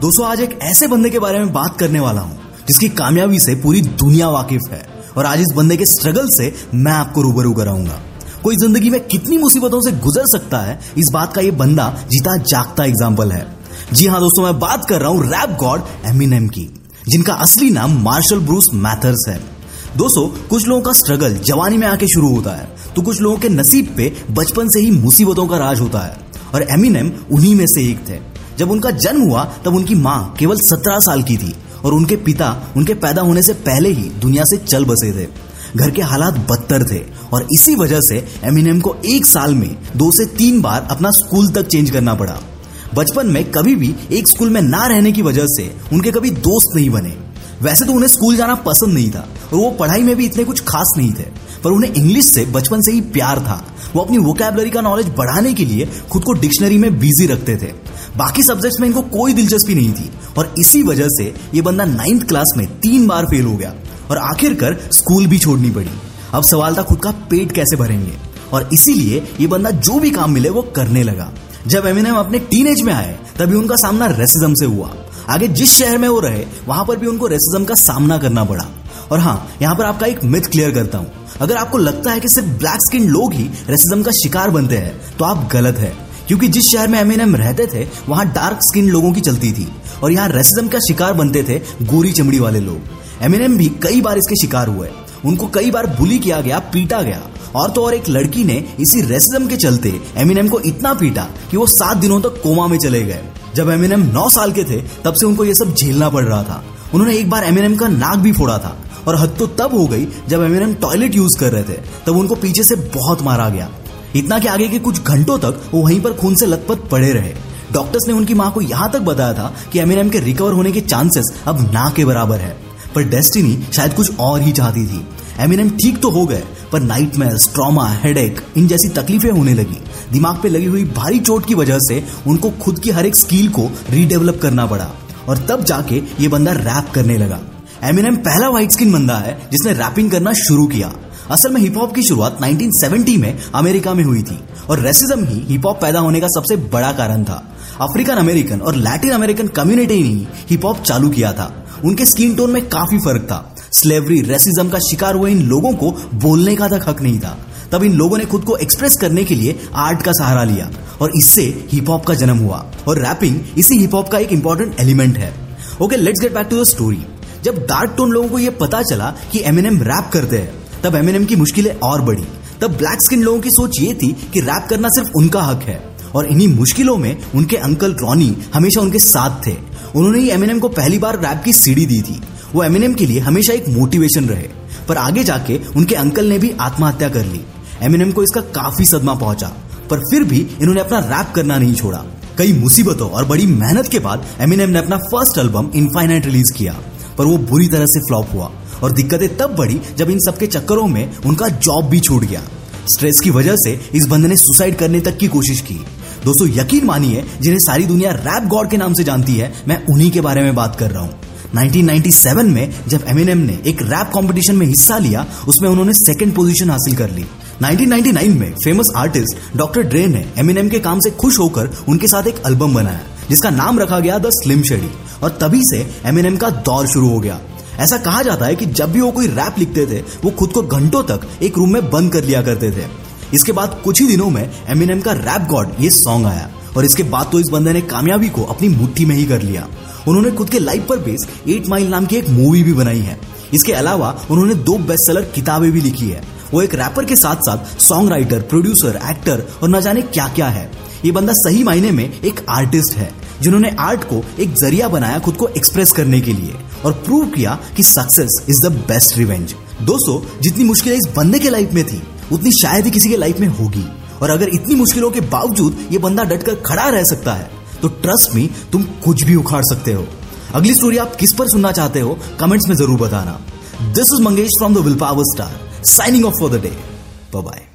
दोस्तों, आज एक ऐसे बंदे के बारे में बात करने वाला हूँ, जिसकी कामयाबी से पूरी दुनिया वाकिफ है। और आज इस बंदे के स्ट्रगल से मैं आपको रूबरू कराऊँगा। कोई ज़िंदगी में कितनी मुसीबतों से गुजर सकता है, इस बात का ये बंदा जीता जागता एग्ज़ाम्पल है। जी हाँ दोस्तों, मैं बात कर रहा हूँ रैप गॉड एमिनेम की, जिनका असली नाम मार्शल ब्रूस मैथर्स है। दोस्तों, कुछ लोगों का स्ट्रगल जवानी में आके शुरू होता है तो कुछ लोगों के नसीब पे बचपन से ही मुसीबतों का राज होता है, और एमिनेम उन्हीं में से एक थे। जब उनका जन्म हुआ, तब उनकी माँ केवल सत्रह साल की थी और उनके पिता उनके पैदा होने से पहले ही दुनिया से चल बसे थे। घर के हालात बदतर थे और इसी वजह से एमिनेम को एक साल में दो से तीन बार अपना स्कूल तक चेंज करना पड़ा। बचपन में कभी भी एक स्कूल में ना रहने की वजह से उनके कभी दोस्त नहीं बने। वैसे तो उन्हें स्कूल जाना पसंद नहीं था और वो पढ़ाई में भी इतने कुछ खास नहीं थे। पर उन्हें इंग्लिश से, बचपन से ही प्यार था। वो अपनी वोकेबलरी का नॉलेज बढ़ाने के लिए खुद को डिक्शनरी में बिज़ी रखते थे। बाकी सब्जेक्ट्स में इनको कोई दिलचस्पी नहीं थी। और इसी वजह से ये बंदा नाइन्थ क्लास में तीन बार फेल हो गया। और आखिरकार स्कूल भी छोड़नी पड़ी। अब सवाल था खुद का पेट कैसे भरेंगे? और इसीलिए ये बंदा जो भी काम मिले वो करने लगा। जब एमिनेम अपने टीनेज में आए, तभी उनका सामना रेसिज्म से हुआ। आगे जिस शहर में वो रहे, वहाँ पर भी उनको रेसिज्म का सामना करना पड़ा। और हाँ यहाँ पर आपका एक मिथ क्लियर करता हूँ। अगर आपको लगता है कि सिर्फ़ ब्लैक स्किन लोग ही रेसिज्म का शिकार बनते हैं तो आप गलत है। क्योंकि जिस शहर में एमएनएम रहते थे, वहाँ डार्क स्किन लोगों की चलती थी। और यहाँ रेसिज्म का शिकार बनते थे गोरी चमड़ी वाले लोग। एमएनएम भी कई बार इसके शिकार हुए। उनको कई बार बुली किया गया, पीटा गया। और तो और एक लड़की ने इसी रेसिज्म के चलते एमिनेम को इतना पीटा कि वो सात दिनों तक कोमा में चले गए। जब एमिनेम नौ साल के थे, तब से उनको ये सब झेलना पड़ रहा था। उन्होंने एक बार एमिनेम का नाक भी फोड़ा था। और हद तो तब हो गई जब एमिनेम टॉयलेट यूज़ कर रहे थे। तब उनको पीछे से बहुत मारा गया। इतना कि आगे के कुछ घंटों तक वो वहीं पर खून से लथपथ पड़े रहे। डॉक्टर्स ने उनकी माँ को यहाँ तक बताया था कि एमिनेम के रिकवर होने के चांसेस अब ना के बराबर है। पर डेस्टिनी शायद कुछ और ही चाहती थी। एमिनेम ठीक तो हो गए, पर नाइटमेयर्स, ट्रॉमा, हेडेक, इन जैसी तकलीफें होने लगी। दिमाग पे लगी हुई भारी चोट की वजह से उनको खुद की हर एक स्किल को रीडेवलप करना पड़ा। और तब जाके ये बंदा रैप करने लगा। एमिनेम पहला व्हाइट स्किन बंदा है, जिसने रैपिंग करना शुरू किया। असल में हिप हॉप की शुरुआत 1970 में अमेरिका में हुई थी और रेसिज्म ही हिप हॉप पैदा होने का सबसे बड़ा कारण था। अफ्रीकन अमेरिकन और लैटिन अमेरिकन कम्युनिटी ने हिप हॉप चालू किया था। उनके स्किन टोन में काफ़ी फ़र्क था। स्लेवरी रेसिज्म का शिकार हुए इन लोगों को बोलने का तक हक नहीं था। तब इन लोगों ने खुद को एक्सप्रेस करने के लिए आर्ट का सहारा लिया और इससे हिप हॉप का जन्म हुआ। और रैपिंग इसी हिप हॉप का एक इंपॉर्टेंट एलिमेंट है। Okay let's get back to the story जब डार्क टोन लोगों को यह पता चला कि एमिनेम रैप करते हैं, तब एमिनेम की मुश्किलें और बढ़ी। तब ब्लैक स्किन लोगों की सोच ये थी कि रैप करना सिर्फ़ उनका हक है और इन्हीं मुश्किलों में उनके अंकल रॉनी हमेशा उनके साथ थे। उन्होंने ही एमिनेम को पहली बार रैप की सीढ़ी दी थी। वो एमिनेम के लिए हमेशा एक मोटिवेशन रहे, पर आगे जाके उनके अंकल ने भी आत्महत्या कर ली। एमिनेम को इसका काफ़ी सदमा पहुँचा, पर फिर भी इन्होंने अपना रैप करना नहीं छोड़ा। कई मुसीबतों और बड़ी मेहनत के बाद एमिनेम ने अपना फ़र्स्ट एल्बम इनफाइनाइट रिलीज़ किया। पर वो बुरी तरह से फ्लॉप हुआ और दिक्कतें तब बढ़ी जब इन सबके चक्करों में उनका जॉब भी छूट गया। स्ट्रेस की वजह से इस बंदे ने सुसाइड करने तक की कोशिश की। दोस्तों, यकीन मानिए, जिन्हें सारी दुनिया रैप गॉड के नाम से जानती है, मैं उन्हीं के बारे में बात कर रहा हूँ। 1997 में जब एमिनेम ने एक रैप कंपटीशन में हिस्सा लिया, उसमें उन्होंने सेकंड पोजीशन हासिल कर ली। 1999 में फ़ेमस आर्टिस्ट डॉक्टर ड्रे ने एमिनेम के काम से खुश होकर उनके साथ एक एल्बम बनाया। जिसका नाम रखा गया द स्लिम शेडी। और तभी से एमिनेम का दौर शुरू हो गया। ऐसा कहा जाता है कि जब भी वो कोई रैप लिखते थे, वो खुद को घंटों तक एक रूम में बंद कर लिया करते थे। इसके बाद कुछ ही दिनों में एमिनेम का रैप गॉड ये सॉन्ग आया। और इसके बाद तो इस बंदे ने कामयाबी को अपनी मुट्ठी में ही कर लिया। उन्होंने खुद के लाइफ पर बेस एट माइल नाम की एक मूवी भी बनाई है। इसके अलावा उन्होंने दो बेस्ट सेलर किताबें भी लिखी है। वो एक रैपर के साथ साथ सॉन्ग राइटर प्रोड्यूसर एक्टर और न जाने क्या क्या है। ये बंदा सही मायने में एक आर्टिस्ट है, जिन्होंने आर्ट को एक ज़रिया बनाया खुद को एक्सप्रेस करने के लिए और प्रूव किया कि success is the best revenge दोस्तों, जितनी मुश्किलें इस बंदे के लाइफ में थी, उतनी शायद ही किसी के लाइफ में होगी। और अगर इतनी मुश्किलों के बावजूद ये बंदा डटकर खड़ा रह सकता है तो ट्रस्ट मी तुम कुछ भी उखाड़ सकते हो। अगली स्टोरी आप किस पर सुनना चाहते हो कमेंट्स में ज़रूर बताना। This is Mangesh from the will power star signing off for the day bye